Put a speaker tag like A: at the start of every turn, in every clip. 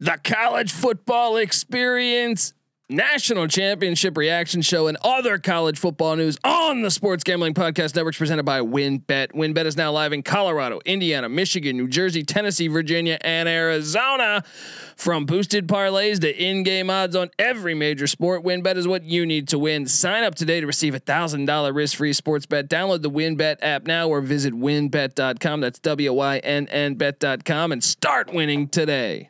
A: the college football experience, national championship reaction show, and other college football news on the Sports Gambling Podcast Network presented by WynnBet. WynnBet is now live in Colorado, Indiana, Michigan, New Jersey, Tennessee, Virginia, and Arizona. From boosted parlays to in-game odds on every major sport, WynnBet is what you need to win. Sign up today to receive a thousand dollar risk-free sports bet. Download the WynnBet app now or visit wynnbet.com. That's W-Y-N-N bet.com and start winning today.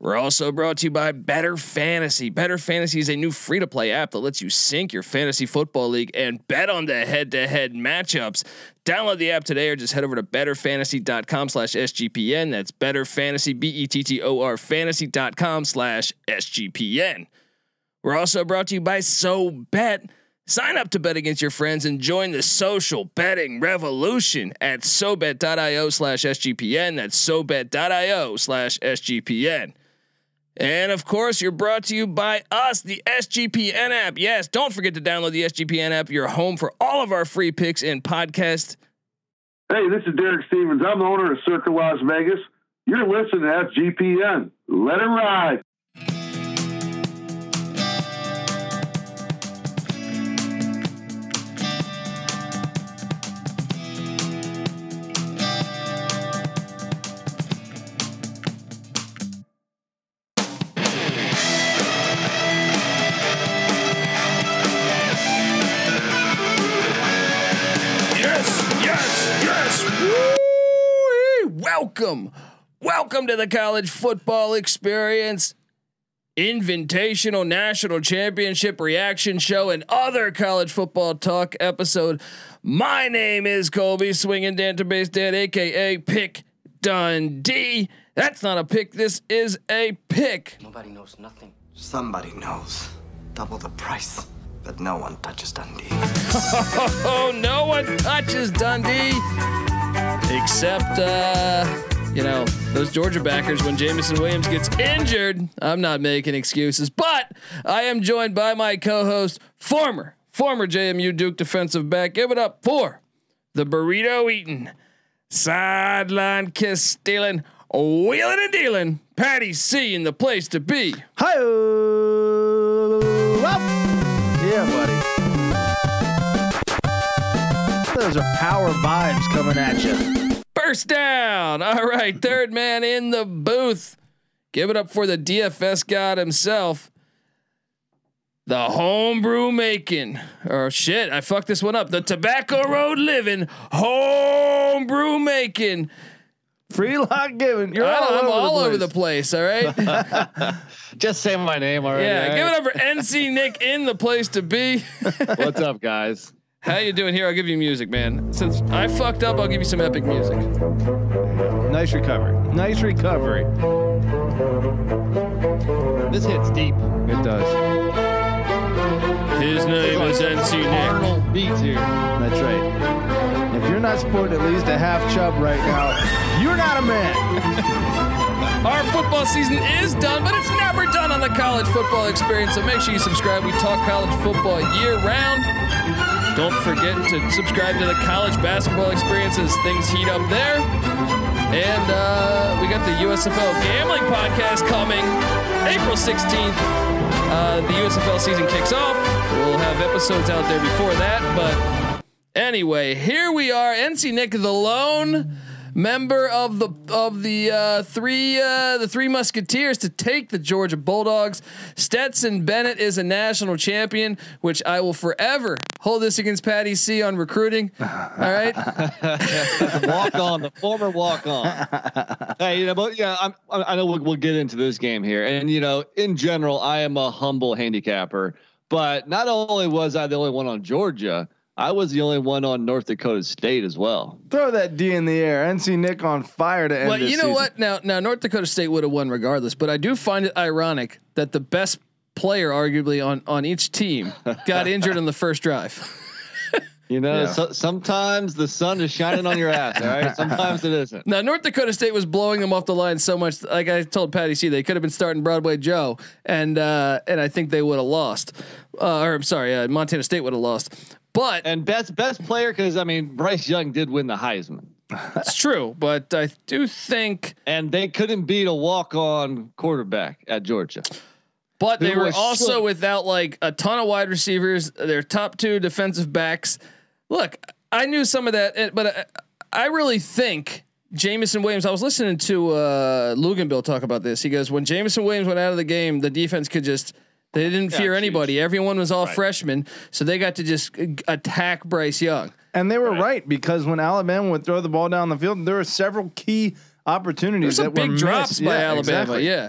A: We're also brought to you by Bettor Fantasy. Bettor Fantasy is a new free to play app that lets you sync your fantasy football league and bet on the head to head matchups. Download the app today or just head over to bettorfantasy.com slash SGPN. That's better fantasy, B E T T O R fantasy.com slash SGPN. We're also brought to you by So Bet. Sign up to bet against your friends and join the social betting revolution at SoBet.io slash SGPN. That's SoBet.io slash SGPN. And of course, you're brought to you by us, the SGPN app. Yes, don't forget to download the SGPN app. You're home for all of our free picks and podcasts.
B: Hey, this is Derek Stevens. I'm the owner of Circa Las Vegas. You're listening to SGPN. Let it ride.
A: Welcome, welcome to the college football experience, invitational national championship reaction show, and other college football talk episode. My name is Colby Swinging Database Dad, aka Pick Dundee. That's not a pick. This is a pick.
C: Nobody knows nothing. Somebody knows. Double the price. But no one touches Dundee.
A: oh, no one touches Dundee except uh, you know those Georgia backers when Jameson Williams gets injured. I'm not making excuses, but I am joined by my co-host, former former JMU Duke defensive back. Give it up for the burrito eating, sideline kiss stealing, wheeling and dealing. Patty C in the place to be.
D: Hi, yeah, buddy. Those are power vibes coming at you.
A: First down. All right, third man in the booth. Give it up for the DFS god himself. The homebrew making, or shit, I fucked this one up. The tobacco road living, homebrew making.
D: Free lock given.
A: You're all, I'm over, all the over the place. All right.
E: Just say my name already.
A: Yeah, right? give it up for NC Nick in the place to be.
E: What's up, guys?
A: How you doing here? I'll give you music, man. Since I fucked up, I'll give you some epic music.
D: Nice recovery. Nice recovery.
E: This hits deep.
D: It does.
A: His name is NC Nick.
E: Arnold beats here.
D: That's right. You're not sporting at least a half chub right now, you're not a man.
A: Our football season is done, but it's never done on the college football experience. So make sure you subscribe. We talk college football year round. Don't forget to subscribe to the college basketball experience as things heat up there. And uh, we got the USFL gambling podcast coming April 16th. Uh, the USFL season kicks off. We'll have episodes out there before that. But anyway, here we are. NC Nick the Lone member of the of the uh, three uh, the three Musketeers to take the Georgia Bulldogs. Stetson Bennett is a national champion, which I will forever hold this against Patty C on recruiting. All right,
E: walk on the former walk on. hey, you know, but yeah, I'm, I know we'll, we'll get into this game here, and you know, in general, I am a humble handicapper. But not only was I the only one on Georgia, I was the only one on North Dakota State as well.
D: Throw that D in the air. NC Nick on fire to end.
A: Well, you know
D: season.
A: what? Now, now North Dakota State would have won regardless, but I do find it ironic that the best player, arguably on on each team, got injured in the first drive.
E: You know,
D: Yeah.
E: so, sometimes the sun is shining on your ass. All right, sometimes it isn't.
A: Now North Dakota State was blowing them off the line so much. Like I told Patty C, they could have been starting Broadway Joe, and uh, and I think they would have lost. Uh, or I'm sorry, uh, Montana State would have lost. But
E: And best best player because I mean Bryce Young did win the Heisman,
A: it's true. But I do think,
E: and they couldn't beat a walk on quarterback at Georgia.
A: but they
E: They
A: were
E: were
A: also
E: shook.
A: without like a ton of wide receivers. Their top two defensive backs. Look, I knew some of that, but I, I really think. Jameson Williams. I was listening to uh, Luganville talk about this. He goes, when Jameson Williams went out of the game, the defense could just they didn't
E: Yeah,
A: fear
E: huge.
A: anybody. Everyone was all
E: Right.
A: freshmen, so they got to just attack Bryce Young.
D: And they were right. because when Alabama would throw the ball down the field, there were several key opportunities
A: There's some
D: that were
A: big drops
D: missed.
A: by
D: Yeah,
A: Alabama.
D: exactly.
A: Yeah.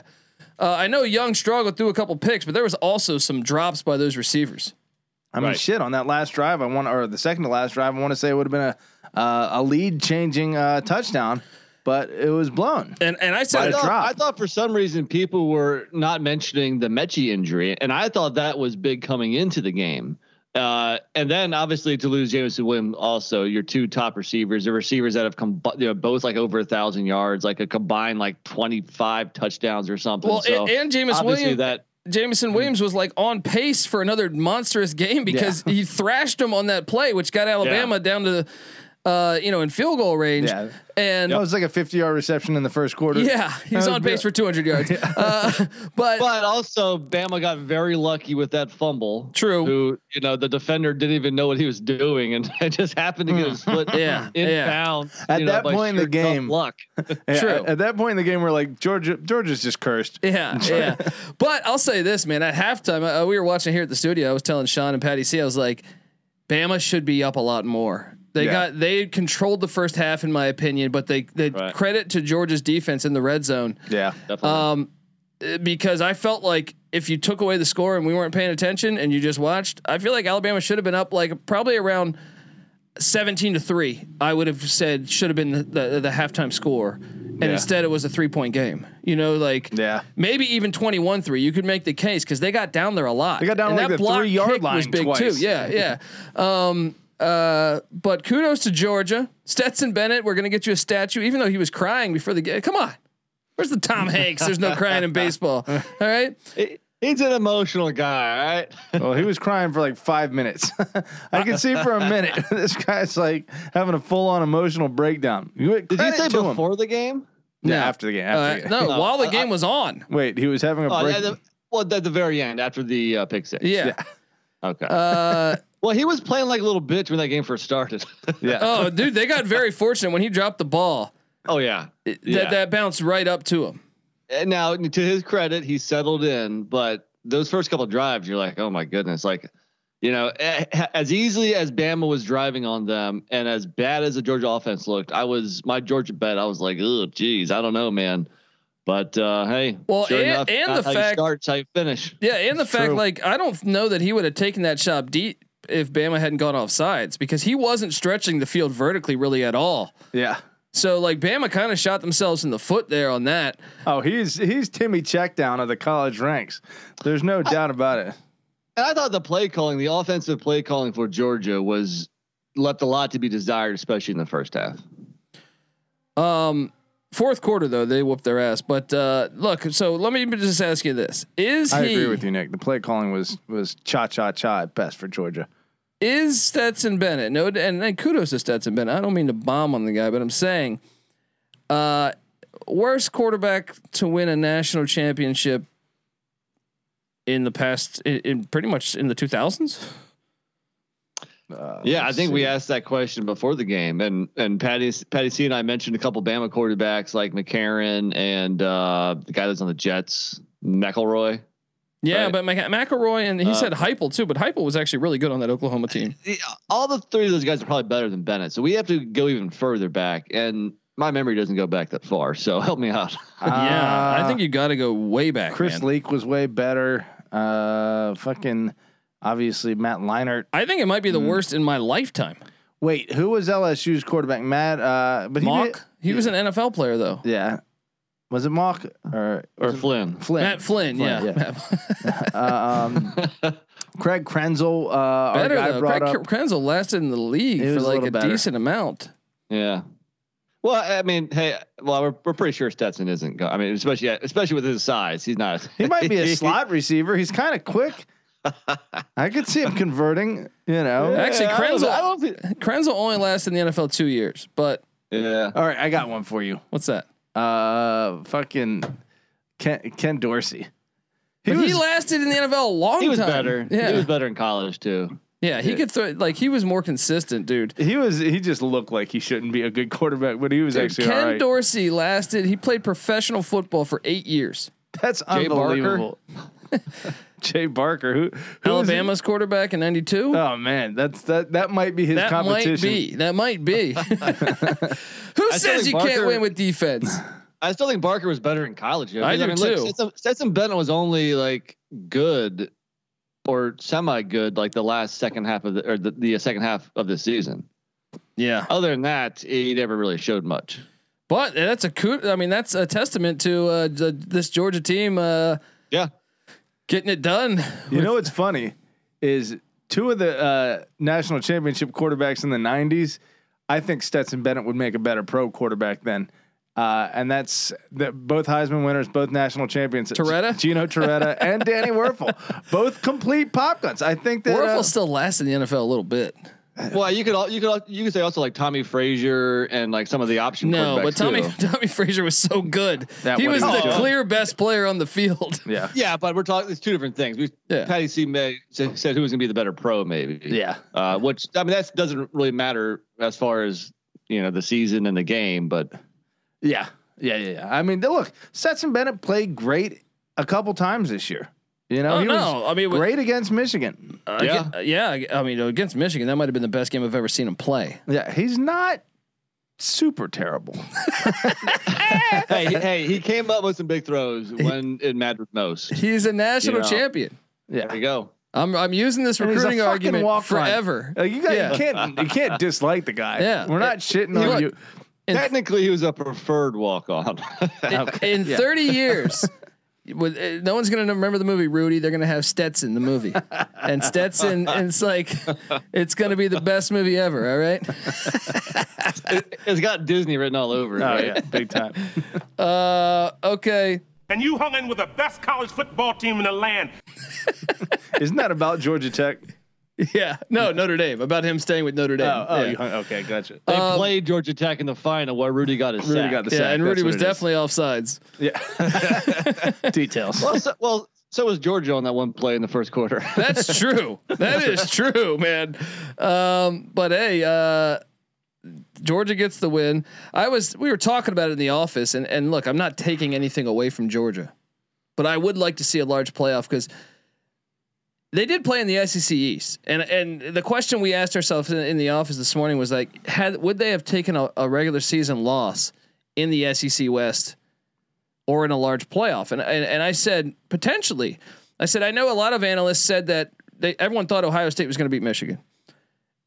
A: Uh, I know Young struggled through a couple picks, but there was also some drops by those receivers.
D: I mean,
E: Right.
D: shit. On that last drive, I want, or the second to last drive, I want to say it would have been a uh, a lead changing uh, touchdown, but it was blown.
A: And and I said
D: a
E: I thought. I thought for some reason people were not mentioning the Metchie injury, and I thought that was big coming into the game. Uh, and then obviously to lose Jameson Williams, also your two top receivers, the receivers that have come, you know, both like over a thousand yards, like a combined like twenty five touchdowns or something.
A: well,
E: so
A: and, and Jameis
E: obviously
A: Williams.
E: that
A: Jameson Williams was like on pace for another monstrous game because he thrashed him on that play, which got Alabama down to, uh, you know, in field goal range.
D: Yeah.
A: And
D: That was like a 50 yard reception in the first quarter.
A: yeah, he's on pace for 200 yards. Uh, but,
E: But also, Bama got very lucky with that fumble.
A: True.
E: Who you know the defender didn't even know what he was doing, and it just happened to get his foot
A: Yeah,
E: in
A: yeah.
E: bounds.
D: At
E: you know,
D: that point in the game-
E: luck.
D: Yeah,
A: True.
D: At, at that point in the game, we're like Georgia. Georgia's just cursed.
A: Yeah, yeah. but I'll say this, man. At halftime, uh, we were watching here at the studio. I was telling Sean and Patty C. I was like, Bama should be up a lot more. They
D: Yeah.
A: got they controlled the first half, in my opinion. But they they
E: Right.
A: credit to Georgia's defense in the red zone
D: Yeah.
E: Definitely.
A: um, uh, because I felt like if you took away the score and we weren't paying attention and you just watched, I feel like Alabama should have been up like probably around. 17 to 3 I would have said should have been the, the, the halftime score and
D: Yeah.
A: instead it was a 3 point game. You know like
D: Yeah.
A: maybe even 21 3 you could make the case cuz they got down there a lot.
D: They got down
A: and
D: like
A: that
D: the
A: block
D: three-yard
A: kick was
D: line
A: big
D: twice.
A: too. Yeah, yeah. Um uh but kudos to Georgia. Stetson Bennett, we're going to get you a statue even though he was crying before the game. Come on. Where's the Tom Hanks? There's no crying in baseball. All right?
E: He- he's an emotional guy, all right?
D: Well, he was crying for like five minutes. I can see for a minute this guy's like having a full on emotional breakdown. You
E: Did you say before the game?
D: Yeah, after the game. After
A: Uh,
D: the game.
A: no,
E: No,
A: while the
E: I-
A: game was on.
D: Wait, he was having a
E: Oh,
D: break.
E: yeah, well, at the very end after the uh, pick six.
A: Yeah.
E: Okay.
A: Uh
E: well, he was playing like a little bitch when that game first started.
D: yeah.
A: oh, dude, they got very fortunate when he dropped the ball.
E: oh yeah.
A: It-
E: Yeah.
A: That that bounced right up to him.
E: And now, to his credit, he settled in, but those first couple of drives, you're like, oh my goodness, like, you know, eh, as easily as Bama was driving on them, and as bad as the Georgia offense looked, I was my Georgia bet. I was like, oh, geez, I don't know, man. But uh, hey,
A: Well,
E: sure
A: and-
E: enough,
A: and the
E: how you
A: fact-
E: start, how you finish.
A: Yeah, and the fact
D: True.
A: like I don't know that he would have taken that shot deep if Bama hadn't gone off sides because he wasn't stretching the field vertically really at all.
D: Yeah.
A: So like Bama kind of shot themselves in the foot there on that.
D: Oh, he's he's Timmy Checkdown of the college ranks. There's no doubt about it.
E: And I thought the play calling, the offensive play calling for Georgia was left a lot to be desired, especially in the first half.
A: Um fourth quarter though, they whooped their ass. But uh look, so let me just ask you this. Is
D: I
A: he
D: agree with you, Nick. The play calling was was cha cha cha at best for Georgia.
A: is Stetson Bennett? No, and, and kudos to Stetson Bennett. I don't mean to bomb on the guy, but I'm saying, uh, worst quarterback to win a national championship in the past, in, in pretty much in the 2000s.
D: Uh,
E: Yeah, I
D: let's
E: think we asked that question before the game, and and Patty Patty C and I mentioned a couple Bama quarterbacks like McCarron and uh, the guy that's on the Jets, McElroy.
A: Yeah,
E: Right.
A: but Mac- McElroy and he
E: Uh,
A: said Heupel too, but Heupel was actually really good on that Oklahoma team.
E: All the three of those guys are probably better than Bennett, so we have to go even further back. And my memory doesn't go back that far, so help me out.
A: yeah, I think you got to go way back.
D: Chris
A: man.
D: Leak was way better. Uh, fucking obviously Matt Leinart.
A: I think it might be the
D: Mm.
A: worst in my lifetime.
D: Wait, who was LSU's quarterback? Matt. Uh, but he did-
A: he was an NFL player though.
D: Yeah. Was it Mauck or
E: or Flynn.
D: Flynn?
A: Matt Flynn,
D: Flynn,
A: yeah.
D: uh, um, Craig Krenzel, uh, our
A: Better
D: guy
A: though.
D: brought
A: Craig
D: up.
A: Krenzel lasted in the league
D: He
A: for
D: was a
A: like a, decent amount.
E: Yeah. Well, I mean, hey, well, we're, we're pretty sure Stetson isn't. Go- I mean, especially especially with his size, he's not.
D: He might be a slot receiver. He's kind of quick. I could see him converting. You know.
A: Actually,
E: I don't-
A: Krenzel-
E: I don't think-
A: Krenzel only lasted in the NFL two years, but
E: Yeah.
D: All right, I got one for you.
A: what's that?
D: Uh, fucking Ken, Ken Dorsey.
A: He,
D: was-
A: he lasted in the NFL a long time.
E: He was
A: time.
E: better.
A: Yeah,
E: He was better in college too.
A: yeah. He could throw like he was more consistent, dude.
D: He was. He just looked like he shouldn't be a good quarterback, but he was
A: Dude,
D: actually
A: Ken
D: all right.
A: Dorsey lasted. He played professional football for eight years.
D: That's
E: Jay Barker?
D: Unbelievable. Jay Barker, who, who?
A: Alabama's quarterback in '92.
D: Oh man, that's that. That might be his
A: that
D: competition.
A: might be. That might be. Who
E: I
A: says
E: think
A: you can't win with defense?
E: I still think Barker was better in college. though,
A: I
E: 'cause,
A: do
E: mean,
A: too.
E: Stetson, Stetson Bennett was only like good or semi good like the last second half of the or the, the second half of the season.
A: Yeah,
E: Other than that, he never really showed much.
A: but that's a coup. I mean, that's a testament to uh, the, this Georgia team uh,
E: Yeah.
A: Getting it done.
D: You know what's funny is two of the uh, national championship quarterbacks in the '90s. I think Stetson Bennett would make a better pro quarterback then. Uh, and that's the, both Heisman winners, both national champions.
A: Torretta?
D: Gino Torretta, and Danny Wuerffel, both complete pop guns. I think that
A: Wuerffel
D: uh,
A: still lasts in the NFL a little bit.
E: Well, you could al- you could al- you could say also like Tommie Frazier and like some of the option.
A: No, but Tommy
E: too.
A: Tommie Frazier was so good.
D: That
A: he was the
E: a
A: clear best player on the field.
D: yeah,
E: Yeah, but we're talking. It's two different things. We
A: Yeah.
E: Patty C. May said said who was going to be the better pro, maybe.
D: yeah.
E: Uh, which I mean that doesn't really matter as far as you know the season and the game, but
D: Yeah, yeah, yeah, yeah. I mean, look, Stetson Bennett played great a couple times this year. You know,
A: Oh,
D: he
A: no, I mean,
D: was great against Michigan.
A: Uh,
E: Yeah.
A: aga- yeah. I mean, against Michigan, that might have been the best game I've ever seen him play.
D: Yeah, he's not super terrible.
E: hey, hey, he came up with some big throws when it mattered most.
A: He's a national
E: You know.
A: champion.
E: There
D: Yeah,
E: you go.
A: I'm I'm using this
D: And he's a
A: recruiting argument
D: walk-on.
A: forever.
D: Uh, you, got,
A: Yeah.
D: you can't you can't dislike the guy.
A: Yeah.
D: we're not shitting
A: Look,
D: on you.
A: In,
E: Technically, he was a preferred walk on.
A: in
D: Yeah.
A: 30 years, with, no one's gonna remember the movie Rudy. They're gonna have Stetson the movie, and Stetson. And it's like it's gonna be the best movie ever. All right.
E: it's got Disney written all over it.
D: Oh
E: right?
D: yeah, big time.
A: Uh, okay.
F: and you hung in with the best college football team in the land.
D: Isn't that about Georgia Tech?
A: Yeah. No, Notre Dame. About him staying with Notre Dame.
D: Oh, oh
A: yeah.
D: hung, okay, gotcha.
E: They
A: Um,
E: played Georgia Tech in the final where Rudy got his
D: Rudy
E: sack.
D: got the
A: Yeah,
D: sack.
A: and Rudy
D: what
A: was
D: it is.
A: definitely offsides.
D: yeah. Details.
E: well, so, well, so was Georgia on that one play in the first quarter.
A: That's true. that is true, man. Um, but hey, uh, Georgia gets the win. I was we were talking about it in the office, and and look, I'm not taking anything away from Georgia, but I would like to see a large playoff because they did play in the SEC East, and and the question we asked ourselves in, in the office this morning was like, had would they have taken a, a regular season loss in the SEC West or in a large playoff? And, and and I said potentially. I said I know a lot of analysts said that they everyone thought Ohio State was going to beat Michigan.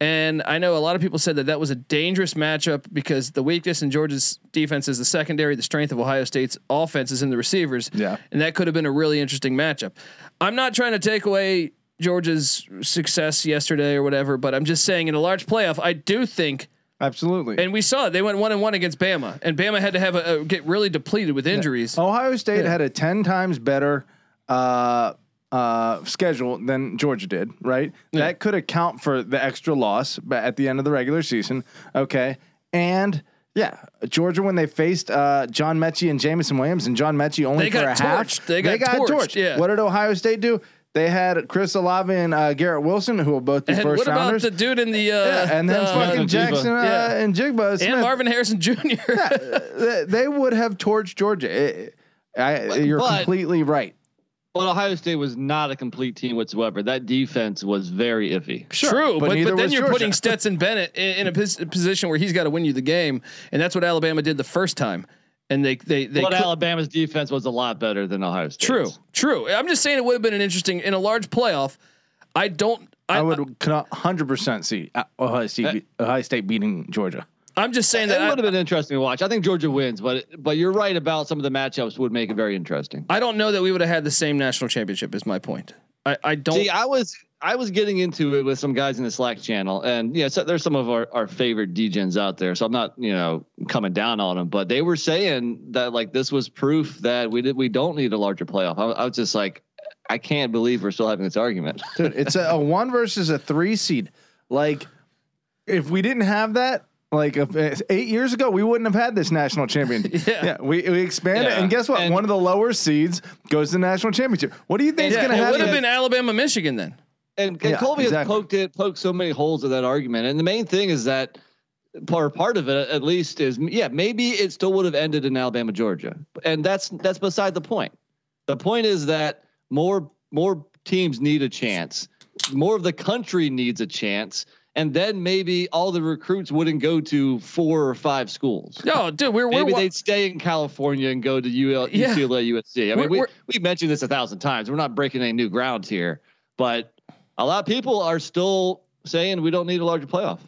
A: And I know a lot of people said that that was a dangerous matchup because the weakness in Georgia's defense is the secondary, the strength of Ohio State's offense is in the receivers.
D: Yeah.
A: And that could have been a really interesting matchup. I'm not trying to take away Georgia's success yesterday or whatever, but I'm just saying in a large playoff, I do think
D: Absolutely.
A: and we saw it. They went one and one against Bama, and Bama had to have a, a get really depleted with injuries.
D: Ohio State
A: Yeah.
D: had a ten times better uh, uh, schedule than Georgia did. Right.
A: Yeah.
D: That could account for the extra loss, but at the end of the regular season. Okay. And yeah, Georgia when they faced uh, John Metchie and Jameson Williams, and John Metchie only
A: They
D: for
A: got
D: a half.
A: They torched. They got torched, yeah.
D: What did Ohio State do? They had Chris Olave and uh, Garrett Wilson, who will both be
A: and
D: first
A: what about
D: rounders.
A: the dude in the uh,
D: yeah, and then
A: uh,
D: fucking
E: Njigba.
D: Jackson uh,
A: Yeah.
D: and Njigba Smith.
A: and Marvin Harrison Jr.
D: they, they would have torched Georgia. It- I, you're
E: but-
D: completely right.
E: But Ohio State was not a complete team whatsoever. That defense was very iffy.
A: True,
D: but
A: but, but, then you're
D: Georgia.
A: putting Stetson Bennett in, in a pos- position where he's got to win you the game, and that's what Alabama did the first time. And they they they
E: But
A: cou-
E: Alabama's defense was a lot better than Ohio State.
A: true, true. I'm just saying it would have been an interesting in a large playoff. I don't. I,
D: I would hundred percent see uh, Ohio State, Ohio State beating Georgia.
A: I'm just saying that
E: It
A: would
E: have been interesting to watch. I think Georgia wins, but but you're right about some of the matchups would make it very interesting.
A: I don't know that we would have had the same national championship. Is my point. I, I don't.
E: See, I was I was getting into it with some guys in the Slack channel, and yeah, so there's some of our, our favorite DGens out there. So I'm not, you know, coming down on them, but they were saying that like this was proof that we did we don't need a larger playoff. I, I was just like, I can't believe we're still having this argument.
D: Dude, it's a, a one versus a three seed. Like, if we didn't have that, like if, uh, eight years ago, we wouldn't have had this national championship.
A: Yeah.
D: we, we expanded,
E: Yeah.
D: and guess what?
E: And-
D: One of the lower seeds goes to the national championship. What do you think is
A: Yeah,
D: going to
A: it would have been Alabama, Michigan then.
E: And, and
D: Yeah,
E: Colby
D: exactly.
E: has poked it, poked so many holes of that argument. And the main thing is that part part of it, at least, is yeah, maybe it still would have ended in Alabama, Georgia, and that's that's beside the point. The point is that more more teams need a chance. More of the country needs a chance, and then maybe all the recruits wouldn't go to four or five schools.
A: No, dude, we're we're
E: Maybe
A: wa-
E: they'd stay in California and go to UL,
A: Yeah.
E: UCLA, USC. I
A: We're-
E: mean, we,
A: we're-
E: mentioned this a thousand times. We're not breaking any new ground here, but a lot of people are still saying we don't need a larger playoff.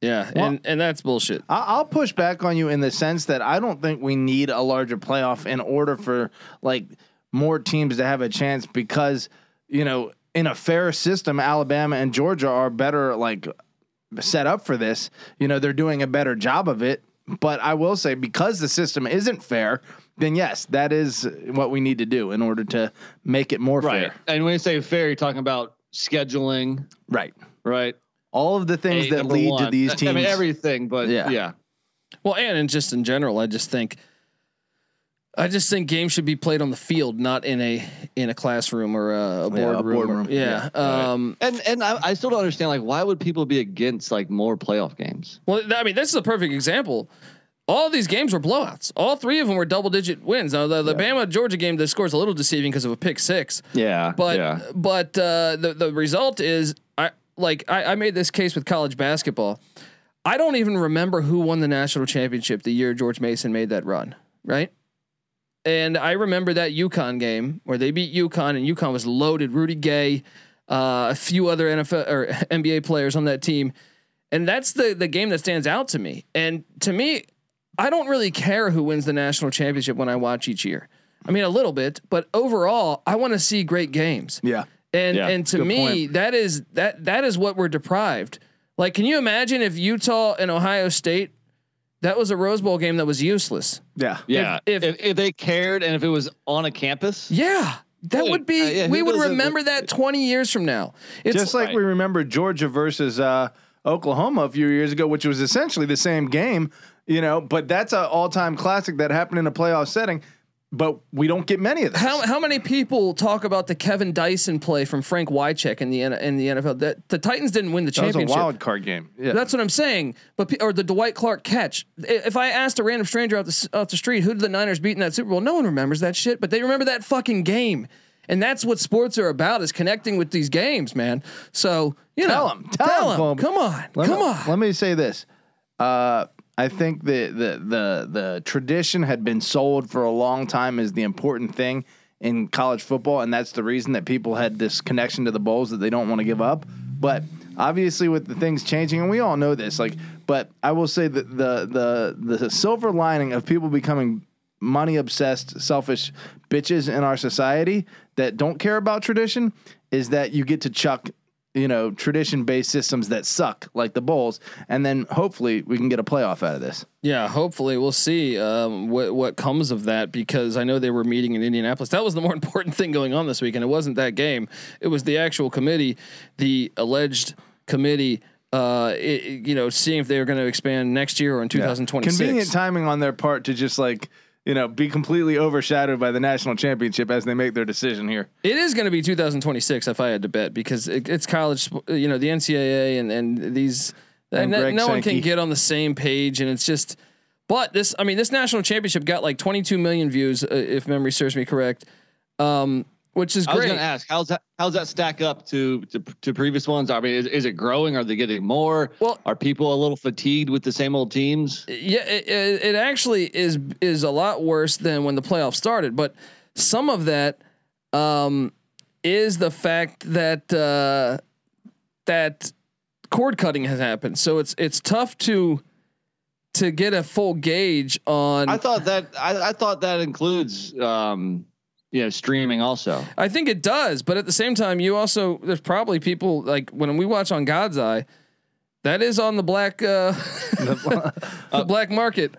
A: yeah,
D: Well-
A: and and that's bullshit.
D: I'll push back on you in the sense that I don't think we need a larger playoff in order for like more teams to have a chance because you know in a fair system, Alabama and Georgia are better like set up for this. You know they're doing a better job of it. But I will say because the system isn't fair, then yes, that is what we need to do in order to make it more fair.
E: And when you say fair, you're talking about scheduling,
D: Right.
E: right?
D: All of the things
E: Hey,
D: that
E: number
D: lead to these teams.
E: I mean, everything, but
D: Yeah.
E: yeah.
A: Well, and, and just in general, I just think, I just think games should be played on the field, not in a in a classroom or a, a
D: Yeah, a
A: boardroom. or-
D: boardroom.
A: Yeah. Um,
E: And and I, I still don't understand like why would people be against like more playoff games?
A: Well, I mean, this is a perfect example. All these games were blowouts. All three of them were double digit wins. Now the, the Bama Georgia game, the score's a little deceiving because of a pick six.
E: Yeah,
A: But
E: yeah.
A: but uh, the the result is I like I, I made this case with college basketball. I don't even remember who won the national championship the year George Mason made that run, right? And I remember that UConn game where they beat UConn and UConn was loaded. Rudy Gay, uh, a few other NFL or NBA players on that team, and that's the the game that stands out to me. And to me, I don't really care who wins the national championship when I watch each year. I mean, a little bit, but overall, I want to see great games.
D: yeah.
A: And
E: Yeah,
A: and to
D: good
A: me, that is that that is what we're deprived. Like, can you imagine if Utah and Ohio State, that was a Rose Bowl game that was useless?
D: Yeah.
E: Yeah,
A: if-
E: if, if they cared and if it was on a campus,
A: Yeah, that would be.
E: uh, yeah,
A: we would remember that twenty years from now. It's
D: Just like
E: Right.
D: we remember Georgia versus uh, Oklahoma a few years ago, which was essentially the same game, you know, but that's an all time classic that happened in a playoff setting, but we don't get many of those.
A: how how many people talk about the Kevin Dyson play from Frank Wycheck in the in the NFL? That the Titans didn't win the
D: that was a
A: championship.
D: wild card game. Yeah.
A: That's what I'm saying. But pe- or the Dwight Clark catch. If I asked a random stranger off the s- off the street who did the Niners beat in that Super Bowl, no one remembers that shit. But they remember that fucking game, and that's what sports are about: is connecting with these games, man. So you know
D: Tell
A: know,
D: 'em. Tell 'em, Colby.
A: Come on,
D: Let
A: come
D: me,
A: on.
D: Let me say this. Uh, I think the, the the the tradition had been sold for a long time as the important thing in college football, and that's the reason that people had this connection to the bowls that they don't want to give up. But obviously, with the things changing, and we all know this, like, but I will say that the the the silver lining of people becoming money obsessed, selfish bitches in our society that don't care about tradition is that you get to chuck you know, tradition based systems that suck, like the Bulls, and then hopefully we can get a playoff out of this.
A: Yeah, hopefully we'll see um, what what comes of that because I know they were meeting in Indianapolis. That was the more important thing going on this week, and it wasn't that game. It was the actual committee, the alleged committee. Uh, it, you know, seeing if they were going to expand next year or in 2026.
D: Convenient timing on their part to just like, you know, be completely overshadowed by the national championship as they make their decision here.
A: It is going to be 2026 if I had to bet because it, it's college, you know, the NCAA and and these
D: And
A: and no- no one can get on the same page, and it's just. But this, I mean, this national championship got like 22 million views, uh, if memory serves me correct, um, which is great.
E: I was going to ask how's that how's that stack up to to, to previous ones? I mean, is, is it growing? Are they getting more?
A: Well-
E: are people a little fatigued with the same old teams?
A: Yeah, it, it, it actually is is a lot worse than when the playoffs started. But some of that um, is the fact that uh, that cord cutting has happened. So it's it's tough to to get a full gauge on.
E: I thought that I, I thought that includes um, you know streaming also.
A: I think it does, but at the same time, you also there's probably people like when we watch on God's Eye, that is on the black uh, the black market.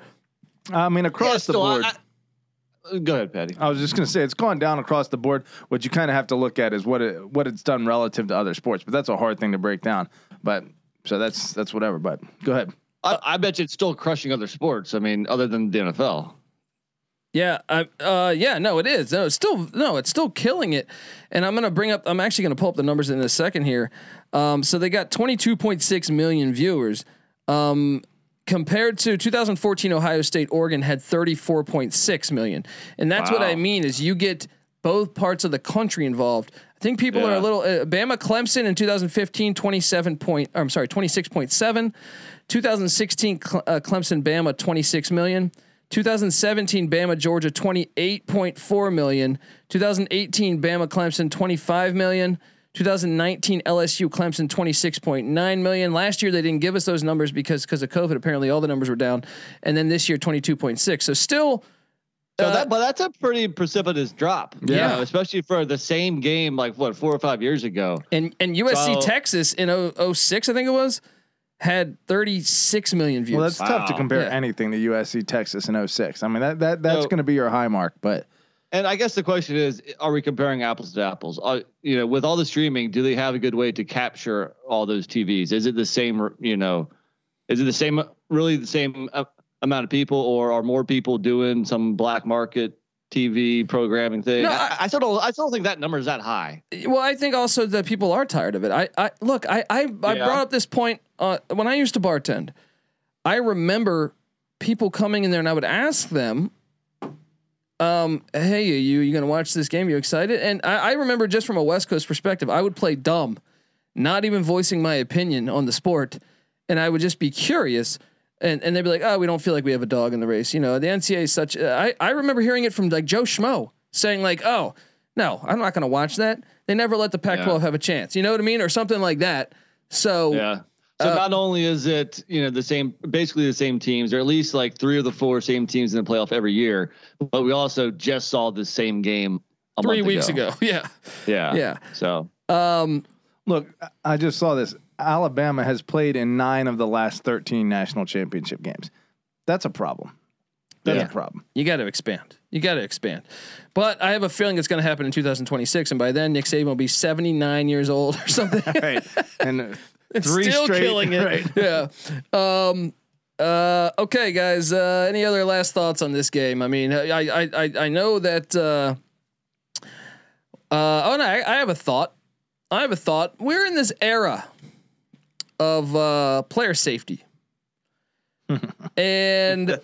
D: I mean, across
E: Yeah,
D: the
E: still, I-
D: board.
E: I- go ahead, Patty.
D: I was just gonna say it's gone down across the board. What you kind of have to look at is what it what it's done relative to other sports, but that's a hard thing to break down. But so that's that's whatever. But go ahead.
E: I, I bet you it's still crushing other sports. I mean, other than the NFL.
A: Yeah, I, uh, yeah, no, it is. No, it's still no, it's still killing it. And I'm gonna bring up. I'm actually gonna pull up the numbers in a second here. Um, so they got 22.6 million viewers. Um, compared to 2014, Ohio State, Oregon had 34.6 million, and that's what I mean is you get both parts of the country involved. I think people are a little. Uh, Bama, Clemson in 2015, 27 point. I'm sorry, 26.7. 2016, Cle- uh, Clemson, Bama, 26 million. 2017 Bama Georgia 28.4 million. 2018 Bama Clemson 25 million. 2019 LSU Clemson 26.9 million. Last year they didn't give us those numbers because because of COVID apparently all the numbers were down. And then this year 22.6. So still
E: So
A: Uh,
E: that, but that's a pretty precipitous drop. you
A: Yeah.
E: know, especially for the same game like what four or five years ago.
A: and and USC
E: So-
A: Texas in 0- 06 I think it was had 36 million views.
D: Well, that's tough to compare
A: Yeah.
D: anything to USC Texas in 06. I mean that that that's
E: So-
D: going to be your high mark, but
E: And I guess the question is, are we comparing apples to apples? Are, you know, with all the streaming, do they have a good way to capture all those TVs? Is it the same? You know, is it the same? Really, the same uh, amount of people, or are more people doing some black market TV programming thing?
A: No,
E: I,
A: I-
E: I still don't. I still don't think that number is that high.
A: Well, I think also that people are tired of it. I, I look, I, I, I
E: Yeah.
A: brought up this point uh, when I used to bartend. I remember people coming in there, and I would ask them, um, "Hey, are you you gonna watch this game? you excited?" And I, I remember just from a West Coast perspective, I would play dumb, not even voicing my opinion on the sport, and I would just be curious. And, and they'd be like, oh, we don't feel like we have a dog in the race. You know, the NCAA is such. Uh, I I remember hearing it from like Joe Schmo saying like, oh, no, I'm not going to watch that. They never let the Pac-12
E: Yeah.
A: have a chance. You know what I mean, or something like that. So
E: Yeah. So
A: Uh,
E: not only is it you know the same, basically the same teams, or at least like three of the four same teams in the playoff every year, but we also just saw the same game a
A: three
E: month
A: weeks ago, yeah,
E: Yeah.
A: yeah.
E: So
A: Um,
D: look, I just saw this. Alabama has played in 9 of the last 13 national championship games. That's a problem. That's
A: Yeah.
D: a problem.
A: you got to expand. You got to expand. But I have a feeling it's going to happen in 2026, and by then Nick Saban will be 79 years old or something.
D: Right. And uh,
A: It's
D: three
A: still
D: straight
A: killing it.
D: right.
A: Yeah. Um, uh, okay, guys. Uh, any other last thoughts on this game? I mean, I I I, I know that. Uh, uh, oh no, I, I have a thought. I have a thought. We're in this era of uh, player safety, and.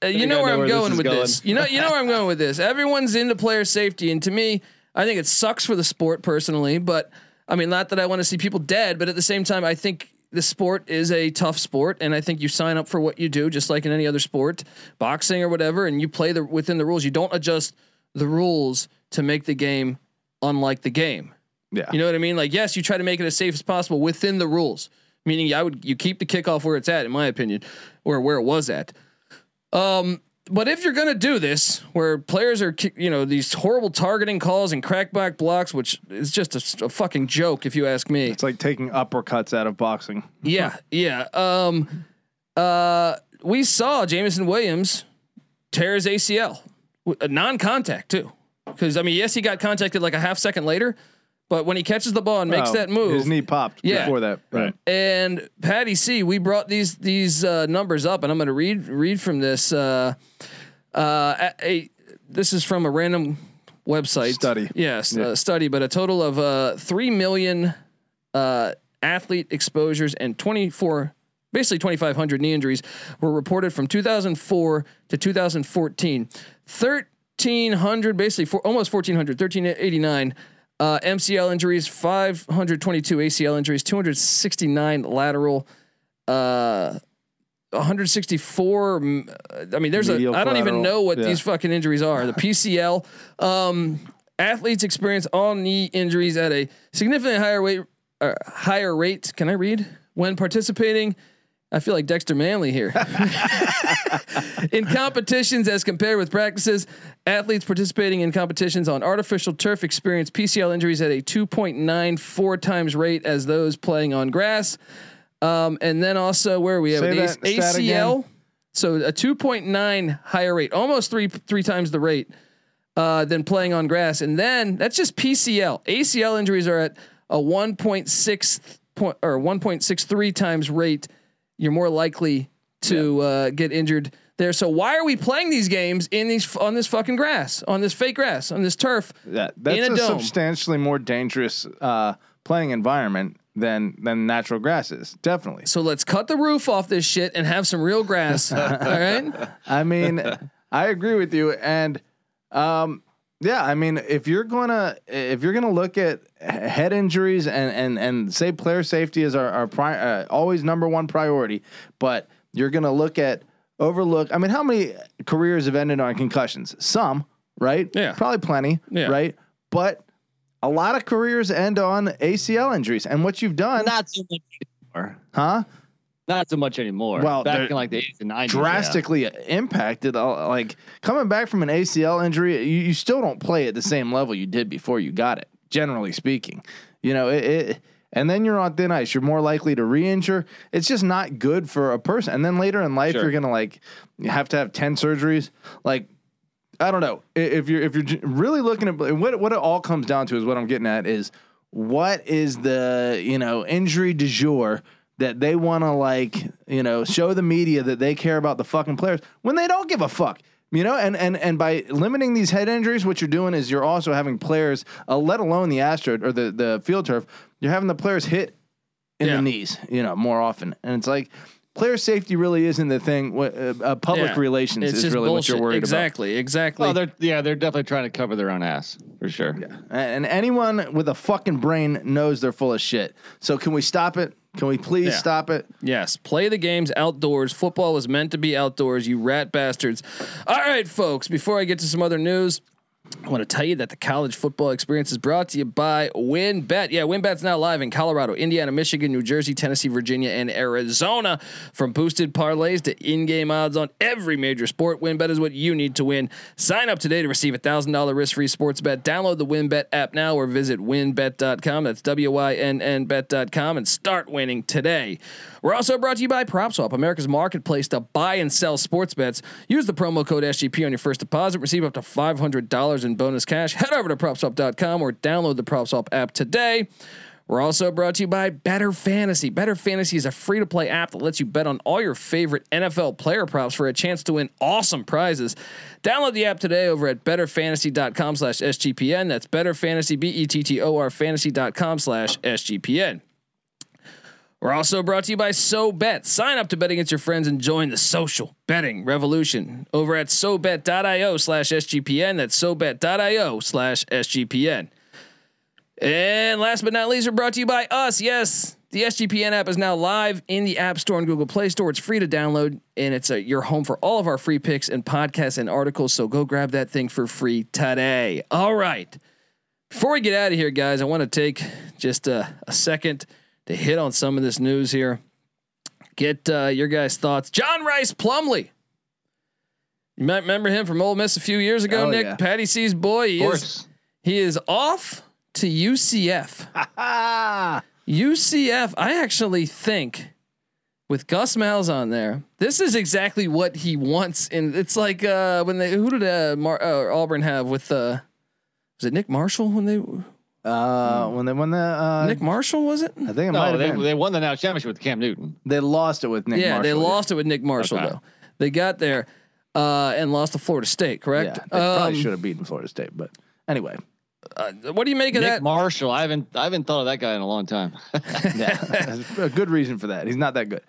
A: Uh, you know where
E: know
A: I'm
E: where
A: going
E: is
A: with
E: going.
A: this. You know, you know where I'm going with this. Everyone's into player safety, and to me, I think it sucks for the sport personally. But I mean, not that I want to see people dead, but at the same time, I think the sport is a tough sport, and I think you sign up for what you do, just like in any other sport, boxing or whatever, and you play the within the rules. You don't adjust the rules to make the game unlike the game.
D: Yeah.
A: You know what I mean? Like, yes, you try to make it as safe as possible within the rules. Meaning, I would you keep the kickoff where it's at, in my opinion, or where it was at. Um, but if you're gonna do this, where players are, you know, these horrible targeting calls and crackback blocks, which is just a fucking joke, if you ask me.
D: It's like taking uppercuts out of boxing.
A: Yeah, yeah. Um, uh, we saw Jameson Williams tear his ACL, a non-contact too. Because I mean, yes, he got contacted like a half second later, but when he catches the ball and makes
D: Oh,
A: that move,
D: His knee popped
A: Yeah.
D: before that. Right.
A: and Patty C, we brought these these uh, numbers up, and I'm going to read read from this. Uh, uh, a, a- this is from a random website
D: Study.
A: Yes,
D: Yeah.
A: a study, but a total of uh, three million uh, athlete exposures and 24. Basically, 2,500 knee injuries were reported from 2004 to 2014. 1,300, basically four, almost 1,400, 1,389 uh, MCL injuries, 522 ACL injuries, 269 lateral, uh, 164. mm, uh, I mean, there's
D: Medial
A: a. I don't even know what
D: yeah.
A: these fucking injuries are. The PCL. Um, athletes experience all knee injuries at a significantly higher rate. Uh, higher rate. Can I read when participating I feel like Dexter Manley here. in competitions as compared with practices, athletes participating in competitions on artificial turf experience PCL injuries at a 2.94 times rate as those playing on grass. Um, and then also where we have
D: Say
A: an
D: that
A: A- ACL, so a 2.9 higher rate, almost three three times the rate uh, than playing on grass. And then that's just PCL. ACL injuries are at a 1.6 point or 1.63 times rate. You're more likely to uh, get injured there. So why are we playing these games in these on this fucking grass, on this fake grass, on this turf?
D: That that's
A: a
D: a, substantially more dangerous uh, playing environment than than natural grasses. Definitely.
A: So let's cut the roof off this shit and have some real grass. all right.
D: I mean, I agree with you, and um, yeah, I mean, if you're gonna if you're gonna look at head injuries and and and say player safety is our our pri- uh, always number one priority, but you're gonna look at overlook. I mean, how many careers have ended on concussions? Some, right?
A: Yeah.
D: probably plenty,
A: Yeah.
D: right? But a lot of careers end on ACL injuries, and what you've done,
E: Not so much anymore.
D: huh?
E: Not so much anymore.
D: Well,
E: back in like the 80s and 90s. yeah.
D: drastically impacted. uh, Like coming back from an ACL injury, you, you still don't play at the same level you did before you got it. Generally speaking, you know it. it and then you're on thin ice. You're more likely to re-injure. It's just not good for a person. And then later in life,
E: Sure.
D: you're gonna like you have to have ten surgeries. Like I don't know if you're if you're really looking at what what it all comes down to is what I'm getting at is what is the you know injury du jour that they want to like you know show the media that they care about the fucking players when they don't give a fuck you know and and and by limiting these head injuries what you're doing is you're also having players uh, let alone the astro or the the field turf you're having the players hit in
A: Yeah.
D: the knees you know more often and it's like player safety really isn't the thing uh, uh, public
A: Yeah.
D: relations
A: It's
D: is really
A: bullshit.
D: what you're worried about
A: exactly, Exactly.
E: Well, they're yeah, they're definitely trying to cover their own ass for sure. Yeah.
D: And anyone with a fucking brain knows they're full of shit. So can we stop it? Can we please
A: Yeah.
D: stop it?
A: Yes, play the games outdoors. Football was meant to be outdoors, you rat bastards. All right, folks, before I get to some other news, I want to tell you that the college football experience is brought to you by WynnBet. Yeah, WynnBet's now live in Colorado, Indiana, Michigan, New Jersey, Tennessee, Virginia, and Arizona. From boosted parlays to in-game odds on every major sport, WynnBet is what you need to win. Sign up today to receive a thousand dollar risk-free sports bet. Download the WynnBet app now or visit wynnbet.com. That's W-Y-N-N bet.com and start winning today. We're also brought to you by PropSwap, America's marketplace to buy and sell sports bets. Use the promo code SGP on your first deposit. Receive up to $500 in bonus cash. Head over to PropSwap.com or download the PropSwap app today. We're also brought to you by Bettor Fantasy. Bettor Fantasy is a free to play app that lets you bet on all your favorite NFL player props for a chance to win awesome prizes. Download the app today over at bettorfantasy.com slash SGPN. That's betterfantasy, B E T T O R fantasy.com slash SGPN. We're also brought to you by SoBet. Sign up to bet against your friends and join the social betting revolution over at SoBet.io slash SGPN. That's SoBet.io slash SGPN. And last but not least, we're brought to you by us. Yes, the SGPN app is now live in the App Store and Google Play Store. It's free to download, and it's a, your home for all of our free picks and podcasts and articles. So go grab that thing for free today. All right. Before we get out of here, guys, I want to take just a, a second to hit on some of this news here. Get uh, your guys' thoughts. John Rice Plumlee. You might remember him from Ole Miss a few years ago.
D: Oh,
A: Nick
D: yeah.
A: Patty C's boy. He
E: Of
A: is he is off to UCF. UCF. I actually think with Gus Malzahn there, this is exactly what he wants. And it's like uh, when they who did uh, Mar- uh, Auburn have with uh, was it Nick Marshall when they
D: uh, when they won the uh,
A: Nick Marshall was it?
D: I think it might
E: No,
D: have
E: they,
D: been.
E: they won the national championship with Cam Newton.
D: They lost it with Nick.
A: yeah, they
D: Marshall,
A: lost it with Nick Marshall
E: Okay.
A: though. They got there uh, and lost to Florida State,
D: Yeah,
A: correct?
D: they probably
A: Um,
D: should have beaten Florida State, but anyway,
A: uh, what do you make of that?
E: Nick
A: that?
E: Marshall. I haven't I haven't thought of that guy in a long time.
D: yeah, that's a good reason for that. He's not that good.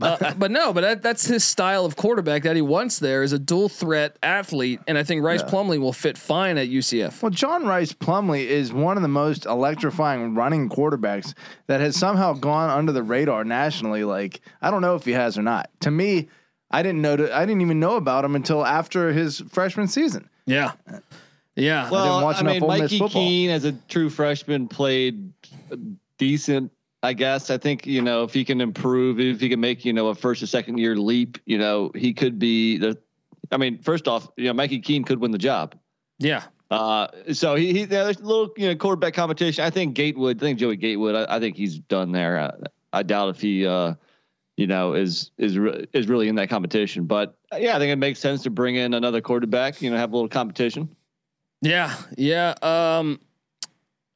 A: Uh, but no, but that, that's his style of quarterback that he wants there is a dual threat athlete, and I think Rice Plumlee will fit fine at UCF.
D: Well, John Rice Plumlee is one of the most electrifying running quarterbacks that has somehow gone under the radar nationally. Like I don't know if he has or not. To me, I didn't know. I didn't even know about him until after his freshman season.
A: Yeah, yeah.
E: Well,
D: watch
E: I mean, Mikey
D: football.
E: Keene as a true freshman played decent I guess. I think you know if he can improve, if he can make you know a first or second year leap, you know he could be the. I mean, first off, you know Mikey Keene could win the job.
A: Yeah.
E: Uh, so he, he yeah, there's a little you know quarterback competition. I think Gatewood. I think Joey Gatewood. I, I think he's done there. I, I doubt if he, uh, you know, is is re- is really in that competition. But yeah, I think it makes sense to bring in another quarterback. You know, have a little competition.
A: Yeah. Yeah. Um.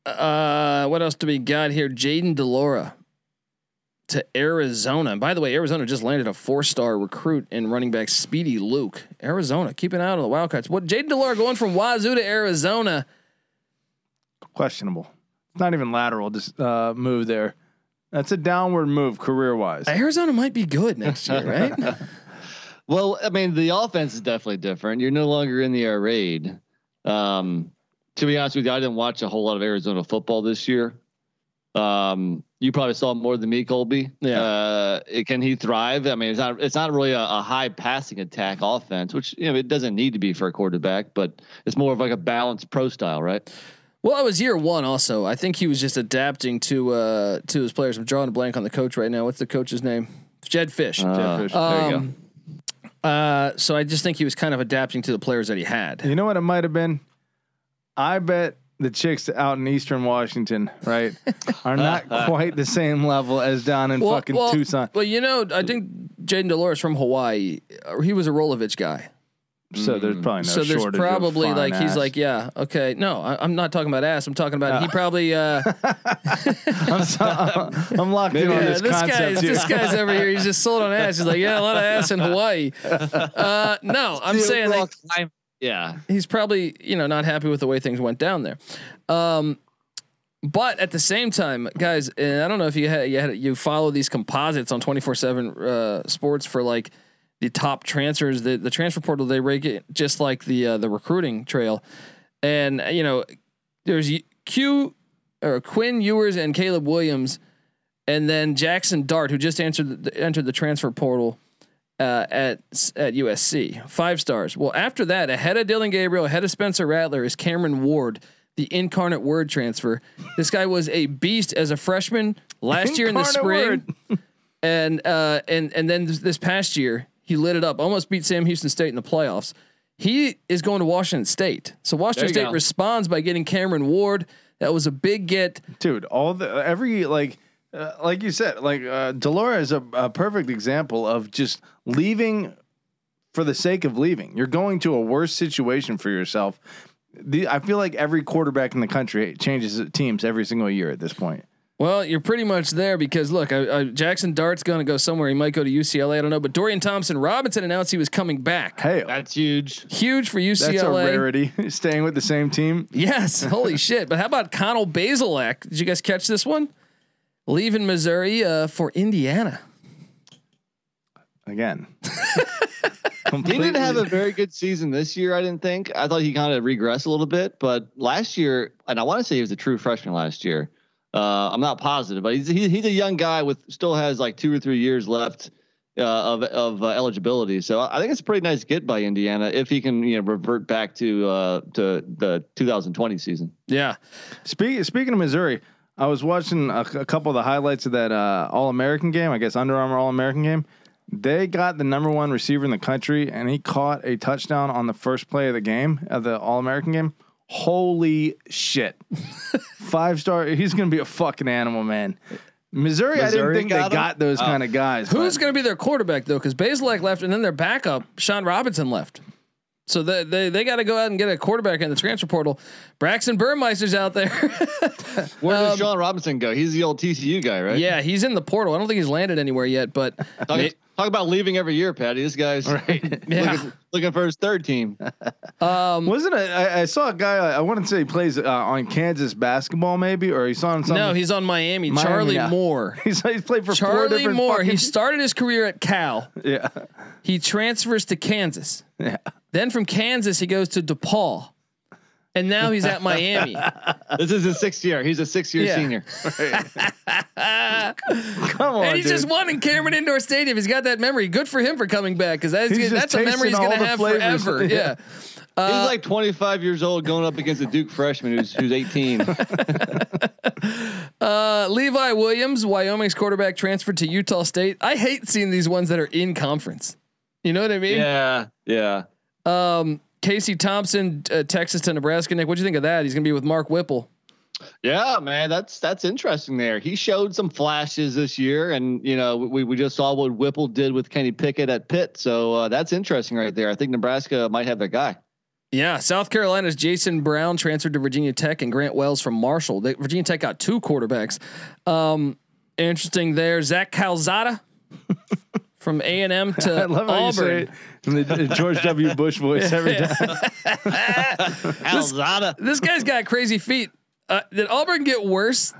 A: Uh. What else do we got here? Jayden de Laura to Arizona. And by the way, Arizona just landed a four-star recruit in running back Speedy Luke. Arizona, keep an eye out on the Wildcats. What Jayden de Laura going from Wazoo to Arizona?
D: Questionable. It's not even lateral. Just uh, move there. That's a downward move career wise.
A: Arizona might be good next year, right?
E: Well, I mean, the offense is definitely different. You're no longer in the air raid. Um, to be honest with you, I didn't watch a whole lot of Arizona football this year. Um, you probably saw more than me, Colby.
A: Yeah.
E: Uh, it, can he thrive? I mean, it's not it's not really a, a high passing attack offense, which you know it doesn't need to be for a quarterback, but it's more of like a balanced pro style, right?
A: Well, it was year one. Also, I think he was just adapting to uh, to his players. I'm drawing a blank on the coach right now. What's the coach's name? Jedd Fisch.
E: Uh,
D: Fisch. there you go.
A: Um, uh, so I just think he was kind of adapting to the players that he had.
D: You know what it might have been? I bet the chicks out in Eastern Washington, right, are not quite the same level as down in fucking Tucson.
A: Well, you know, I think Jayden de Laura's from Hawaii. uh, He was a Rolovich guy.
D: So there's probably no
A: so there's
D: shortage
A: probably
D: fine
A: like he's like, yeah, okay. No, I, I'm not talking about ass. I'm talking about he
D: Oh.
A: probably. Uh,
D: I'm, so, I'm locked in on
A: yeah,
D: this,
A: this
D: concept
A: guy's
D: here.
A: this guy's over here. He's just sold on ass. He's like, yeah, a lot of ass in Hawaii. Uh, no, I'm
E: The
A: saying
E: overall
A: that
E: climate- yeah.
A: he's probably you know not happy with the way things went down there. Um, but at the same time, guys, and I don't know if you had you, had, you follow these composites on twenty four seven uh, sports for like the top transfers. The the transfer portal they rate it just like the uh, the recruiting trail, and you know there's Q or Quinn Ewers and Caleb Williams, and then Jackson Dart who just answered the, entered the transfer portal uh, at at USC. Five stars. Well, after that, ahead of Dillon Gabriel, ahead of Spencer Rattler, is Cameron Ward, the incarnate word transfer. This guy was a beast as a freshman last year in the spring, and uh, and and then this, this past year he lit it up. Almost beat Sam Houston State in the playoffs. He is going to Washington State. So Washington State
E: go.
A: responds by getting Cameron Ward. That was a big get.
D: dude. All the every like, uh, like you said, like uh, de Laura is a, a perfect example of just leaving for the sake of leaving. You're going to a worse situation for yourself. The, I feel like every quarterback in the country changes teams every single year at this point.
A: Well, you're pretty much there because look, uh, uh, Jackson Dart's going to go somewhere. He might go to UCLA. I don't know, but Dorian Thompson Robinson announced he was coming back.
D: Hey,
E: That's huge.
A: Huge for UCLA.
D: that's a rarity. Staying with the same team.
A: Yes, holy shit! But how about Connor Bazelak? Did you guys catch this one? Leaving Missouri uh, for Indiana.
D: Again,
E: He didn't have a very good season this year. I didn't think. I thought he kind of regressed a little bit, but last year, and I want to say he was a true freshman last year. Uh, I'm not positive, but he's he, he's a young guy with still has like two or three years left uh, of of uh, eligibility. So I think it's a pretty nice get by Indiana if he can you know revert back to uh, to the 2020 season.
A: Yeah,
D: Speaking speaking of Missouri, I was watching a, a couple of the highlights of that uh, All American game. I guess Under Armour All American game. They got the number one receiver in the country, and he caught a touchdown on the first play of the game of the All American game. Holy shit! Five star. He's gonna be a fucking animal, man. Missouri, Missouri I didn't think
E: got
D: they
E: him?
D: got those
E: Oh.
D: kind of guys.
A: who's going to be their quarterback though? Because Bazelak left, and then their backup Shawn Robinson left. So they they, they got to go out and get a quarterback in the transfer portal. Braxton Burmeister's out there.
E: Where does
A: Um,
E: Shawn Robinson go? He's the old TCU guy, right?
A: yeah, he's in the portal. I don't think he's landed anywhere yet, but may-
E: talk about leaving every year, Patty. This guy's
A: yeah.
E: looking, looking for his third team.
A: Um,
D: Wasn't it? I, I saw a guy. I want to say he plays uh, on Kansas basketball, maybe, or he saw on something.
A: no, he's on Miami.
D: Miami
A: Charlie
D: now.
A: Moore.
D: he's he's played for four
A: Charlie
D: different
A: Moore.
D: fucking
A: He started his career at Cal.
D: yeah.
A: He transfers to Kansas.
D: Yeah.
A: Then from Kansas, he goes to DePaul. And now he's at Miami.
E: This is his sixth year. He's a six-year
A: Yeah.
E: senior.
D: Come on,
A: and he
D: dude.
A: just won in Cameron Indoor Stadium. He's got that memory. Good for him for coming back because that's,
D: He's just
A: that's a memory he's going to have
D: flavors.
A: forever. Yeah. Uh,
E: He's like 25 years old going up against a Duke freshman who's who's 18.
A: Uh, Levi Williams, Wyoming's quarterback, transferred to Utah State. I hate seeing these ones that are in conference. You know what I mean?
E: Yeah, yeah.
A: Um, Casey Thompson, uh, Texas to Nebraska. Nick, what do you think of that? He's gonna be with Mark Whipple.
E: Yeah, man, that's that's interesting. There, he showed some flashes this year, and you know we we just saw what Whipple did with Kenny Pickett at Pitt, so uh, that's interesting right there. I think Nebraska might have their guy.
A: Yeah, South Carolina's Jason Brown transferred to Virginia Tech, and Grant Wells from Marshall. They, Virginia Tech got two quarterbacks. Um, interesting there, Zach Calzada from A and M to
D: love how you
A: Auburn.
D: it the George W. Bush voice every time.
E: Alzada.
A: This guy's got crazy feet. Uh, did Auburn get worse?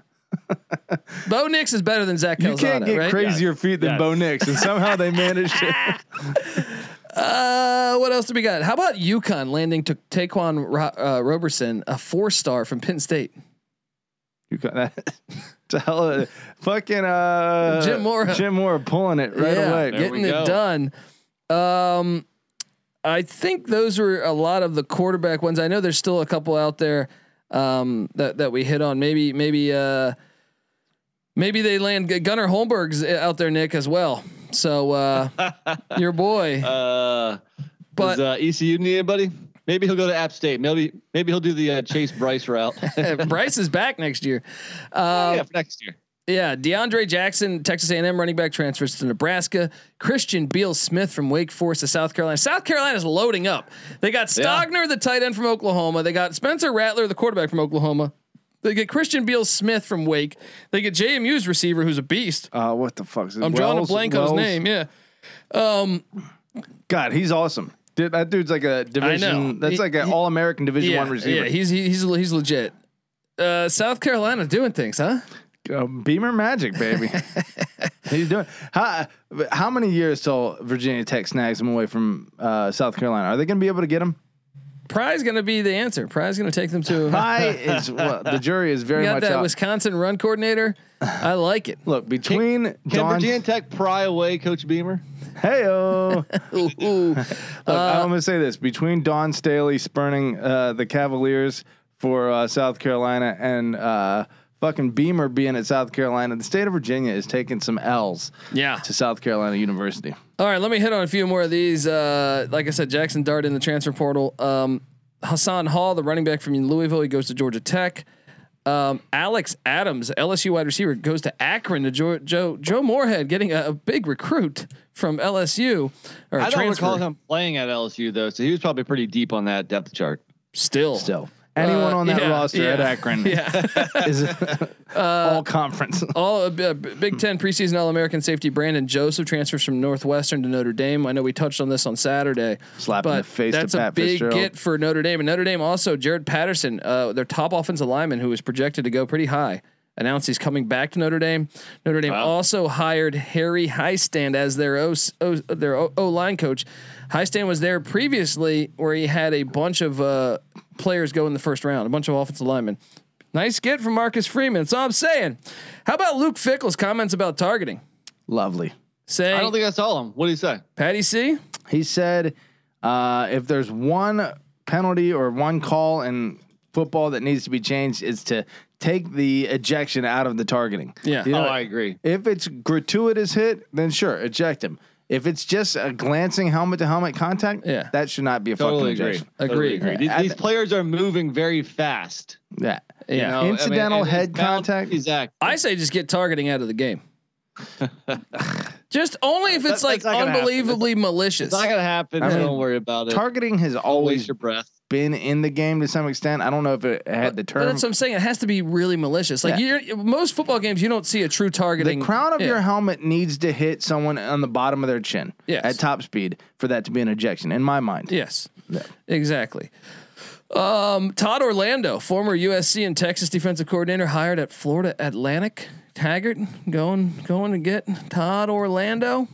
A: Bo Nix is better than Zach
D: You can't get
A: right?
D: crazier feet than
E: Yes.
D: Bo Nix, and somehow they managed it.
A: Uh, what else do we got? How about UConn landing to Taquan Ro- uh, Roberson, a four star from Penn State?
D: You got that. To hell of fucking uh,
A: Jim Mora.
D: Jim Moore pulling it right
A: yeah,
D: away.
A: Getting it done. Um, I think those were a lot of the quarterback ones. I know there's still a couple out there um, that that we hit on. Maybe maybe uh, maybe they land Gunnar Holmberg's out there, Nick, as well. So uh, your boy,
E: Uh,
A: but
E: does uh, ECU need anybody? Maybe he'll go to App State. Maybe maybe he'll do the uh, Chase Brice route.
A: Brice is back next year. Uh,
E: yeah, for next year.
A: Yeah, DeAndre Jackson, Texas A&M running back transfers to Nebraska. Christian Beal Smith from Wake Forest to South Carolina. South Carolina's loading up. They got Stogner, the tight end from Oklahoma. They got Spencer Rattler, the quarterback from Oklahoma. They get Christian Beal Smith from Wake. They get JMU's receiver, who's a beast.
D: Uh, what the fuck?
A: I'm drawing a Blanco's name. Yeah,
D: God, he's awesome. Dude, that dude's like a division. That's
A: He-
D: like an All American Division
A: yeah,
D: One receiver.
A: yeah. He's he- he's he's legit. Uh, South Carolina doing things, huh?
D: Um, Beamer magic, baby. he's doing. How how many years till Virginia Tech snags him away from uh, South Carolina? Are they going to be able to get him?
A: Pry's going to be the answer. Pry's going to take them to.
D: Pie is well, the jury is
A: We
D: very
A: got
D: much
A: that
D: out.
A: Wisconsin run coordinator. I like it.
D: Look between
E: Can
D: Don.
E: Virginia Tech pry away Coach Beamer?
D: Heyo.
A: Ooh, ooh.
D: Look, I'm gonna say this: between Dawn Staley spurning uh, the Cavaliers for uh, South Carolina and uh, fucking Beamer being at South Carolina, the state of Virginia is taking some L's
A: Yeah.
D: to South Carolina University.
A: All right, let me hit on a few more of these. Uh, like I said, Jackson Dart in the transfer portal. Um, Hassan Hall, the running back from Louisville, he goes to Georgia Tech. Um, Alex Adams, LSU wide receiver, goes to Akron to Joe Joe, Joe Moorhead, getting a, a big recruit from LSU. Or
E: I don't
A: transfer.
E: recall him playing at LSU though, so he was probably pretty deep on that depth chart.
A: Still,
D: Still, anyone
A: Uh,
D: on that
A: yeah,
D: roster
A: yeah,
D: at Akron
A: Yeah.
D: is all conference.
A: All uh, Big Ten preseason All American safety Brandon Joseph transfers from Northwestern to Notre Dame. I know we touched on this on Saturday.
D: Slapping
A: but
D: the face to
A: that's a
D: Pat
A: big
D: Fitzgerald.
A: get for Notre Dame. And Notre Dame also Jarrett Patterson, uh, their top offensive lineman, who was projected to go pretty high, announced he's coming back to Notre Dame. Notre Dame
E: Wow.
A: also hired Harry Hiestand as their O, o their O line coach. Hiestand was there previously, where he had a bunch of uh, players go in the first round, a bunch of offensive linemen. Nice get from Marcus Freeman. That's all I'm saying. How about Luke Fickell's comments about targeting?
D: Lovely.
A: Saying
E: I don't think I saw him. What did he say?
A: Patty C.
D: He said, uh, if there's one penalty or one call in football that needs to be changed, it's to take the ejection out of the targeting.
A: Yeah.
D: You know,
E: oh, I agree.
D: If it's gratuitous hit, then sure, eject him. If it's just a glancing helmet to helmet contact,
A: Yeah.
D: that should not be a
E: Totally
D: fucking
E: agree.
D: ejection.
E: Totally
A: Agreed.
E: agree. These, these
D: th-
E: players are moving very fast.
D: Yeah.
A: Yeah.
E: You know, I mean,
D: Incidental head contact?
E: Exactly.
A: I say just get targeting out of the game. just only if it's
E: That-
A: like
E: that's happen.
A: unbelievably malicious.
E: It's not gonna happen.
D: I mean,
E: don't worry about it.
D: Targeting has
E: Don't
D: always
E: your breath.
D: Been in the game to some extent. I don't know if it had the
A: But
D: term.
A: that's what I'm saying. It has to be really malicious. Like you're, most football games, you don't see a true targeting.
D: The crown of
A: Yeah.
D: your helmet needs to hit someone on the bottom of their chin
A: Yes.
D: at top speed for that to be an ejection, in my mind.
A: Yes, exactly. Um, Todd Orlando, former USC and Texas defensive coordinator, hired at Florida Atlantic. Taggart going going to get Todd Orlando.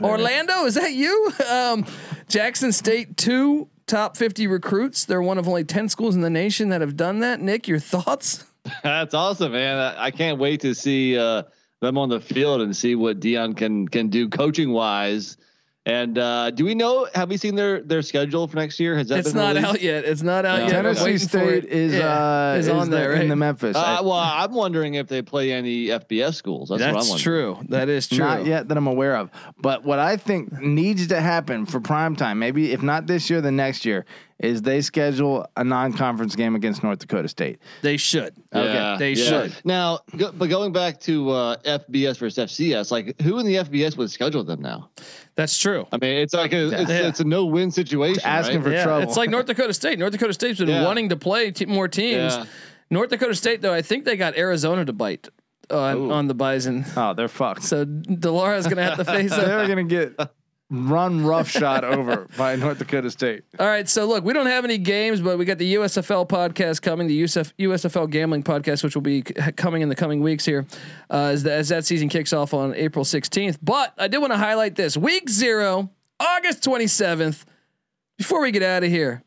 A: Orlando, is that you? Um, Jackson State two top fifty recruits. They're one of only ten schools in the nation that have done that. Nick, your thoughts?
E: That's awesome, man. I, I can't wait to see uh, them on the field and see what Deion can can do coaching wise. And uh, do we know? Have we seen their their schedule for next year? Has that
A: It's
E: been
A: not
E: released?
A: out yet. It's not out
E: No.
A: yet.
D: Tennessee State
A: it.
D: is
A: Yeah,
D: uh,
A: is
D: is
A: on
D: the-
A: there, right?
D: in the Memphis.
E: Uh,
D: I-
E: well, I'm wondering if they play any FBS schools. That's, what I'm
A: That's
E: wondering.
A: true. That is true.
D: Not yet that I'm aware of. But what I think needs to happen for prime time, maybe if not this year, the next year, is they schedule a non-conference game against North Dakota State.
A: They should.
E: Yeah,
A: They
E: yeah.
A: should.
E: Now, go, but going back to uh, FBS versus FCS, like who in the FBS would schedule them now?
A: That's true.
E: I mean, it's like a it's,
A: Yeah.
E: it's a no win situation.
D: asking
E: right?
D: for
A: yeah,
D: trouble.
A: it's like North Dakota State. North Dakota State's been
E: Yeah.
A: wanting to play te- more teams.
E: Yeah.
A: North Dakota State, though, I think they got Arizona to bite on, on the Bison.
D: Oh, they're fucked.
A: So de Laura's gonna have to face them.
D: they're gonna get run roughshod over by North Dakota State.
A: All right, so look, we don't have any games, but we got the USFL podcast coming, the USF, USFL gambling podcast, which will be c- coming in the coming weeks here, uh, as, the, as that season kicks off on April 16th. But I did want to highlight this week zero, August 27th. Before we get out of here,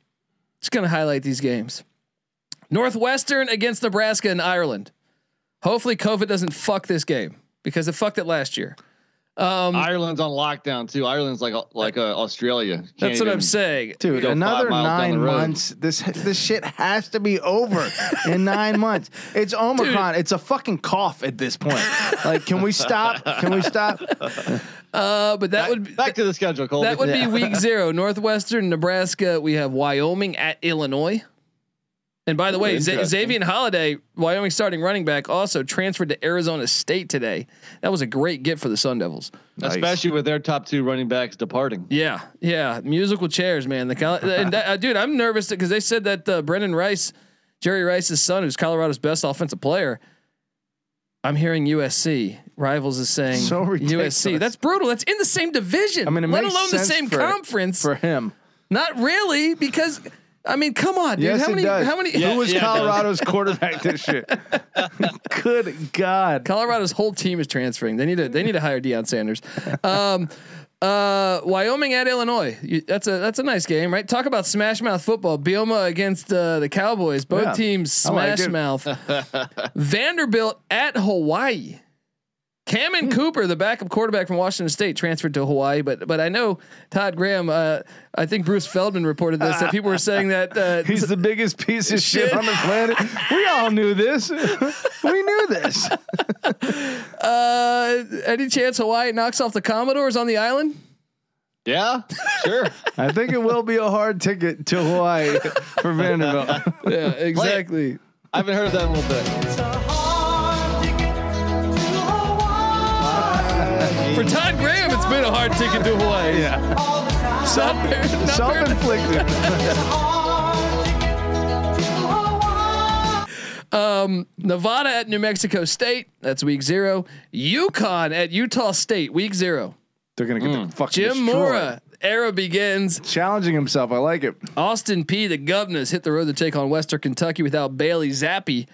A: just gonna highlight these games: Northwestern against Nebraska and Ireland. Hopefully, COVID doesn't fuck this game because it fucked it last year. Um,
E: Ireland's on lockdown too. Ireland's like like uh, Australia. Can't
A: that's what I'm saying.
D: Dude, another nine months. This this shit has to be over in nine months. It's Omicron. It's a fucking cough at this point. Like, can we stop? Can we stop?
A: Uh, but that
E: Back,
A: would be,
E: back to the schedule, Colby.
A: That would be week zero. Northwestern, Nebraska. We have Wyoming at Illinois. And by the way, Z-
E: interesting.
A: Xazavian Valladay, Wyoming starting running back, also transferred to Arizona State today. That was a great get for the Sun Devils.
E: especially with their top two running backs departing.
A: Yeah, yeah, musical chairs, man. The Col- and that, uh, dude, I'm nervous because they said that uh, Brendan Rice, Jerry Rice's son, who's Colorado's best offensive player. I'm hearing USC rivals is saying
D: So ridiculous.
A: USC. That's brutal. That's in the same division.
D: I mean,
A: let alone the same
D: for-
A: conference.
D: for him.
A: Not really, because I mean, come on, dude.
D: Yes,
A: how
D: it
A: many?
D: does.
A: How many?
D: Who was
E: yeah.
D: Colorado's quarterback this year? Good God.
A: Colorado's whole team is transferring. They need to. They need to hire Deion Sanders. Um, uh, Wyoming at Illinois. You, that's a that's a nice game, right? Talk about smash mouth football. Bielema against uh, the Cowboys. Both
D: Yeah,
A: teams
D: I like
A: smash mouth. Vanderbilt at Hawaii. Cammon Cooper, the backup quarterback from Washington State, transferred to Hawaii. But but I know Todd Graham. Uh, I think Bruce Feldman reported this that people were saying that uh,
D: He's the biggest piece of shit,
A: Shit.
D: on the planet. We all knew this. we knew this.
A: Uh, any chance Hawaii knocks off the Commodores on the island?
E: Yeah, sure.
D: I think it will be a hard ticket to Hawaii for Vanderbilt.
A: Yeah, exactly.
E: I haven't heard of that in a little bit.
A: For Todd Graham, it's been a hard ticket to Hawaii.
D: Yeah.
A: Fair-
D: Self-inflicted.
A: Um, Nevada at New Mexico State. That's week zero. UConn at Utah State. Week zero.
D: They're gonna get
E: Mm.
D: the fucking
A: Jim
D: destroyed.
A: Mora. Era begins.
D: challenging himself. I like it.
A: Austin Peay The Governors hit the road to take on Western Kentucky without Bailey Zappe.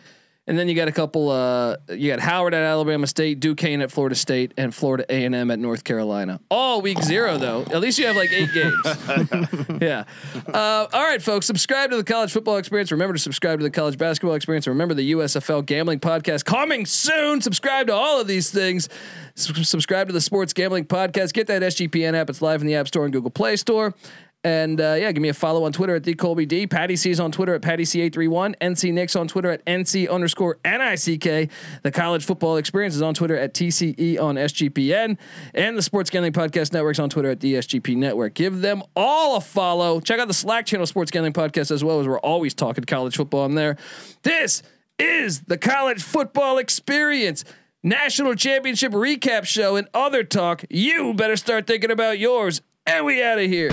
A: And then you got a couple. Uh, you got Howard at Alabama State, Duquesne at Florida State, and Florida A and M at North Carolina. All week zero though. At least you have like eight games. yeah. Uh, all right, folks. Subscribe to the College Football Experience. Remember to subscribe to the College Basketball Experience. Remember the USFL Gambling Podcast coming soon. Subscribe to all of these things. S- subscribe to the Sports Gambling Podcast. Get that SGPN app. It's live in the App Store and Google Play Store. And uh, yeah, give me a follow on Twitter at the Colby D. Patty C's on Twitter at Patty C831. NC Nick's on Twitter at NC underscore NICK. The College Football Experience is on Twitter at TCE on SGPN. And the Sports Gambling Podcast Network's on Twitter at the SGP Network. Give them all a follow. Check out the Slack channel Sports Gambling Podcast as well as we're always talking college football in there. This is the College Football Experience. National Championship recap show and other talk. You better start thinking about yours. And we out of here.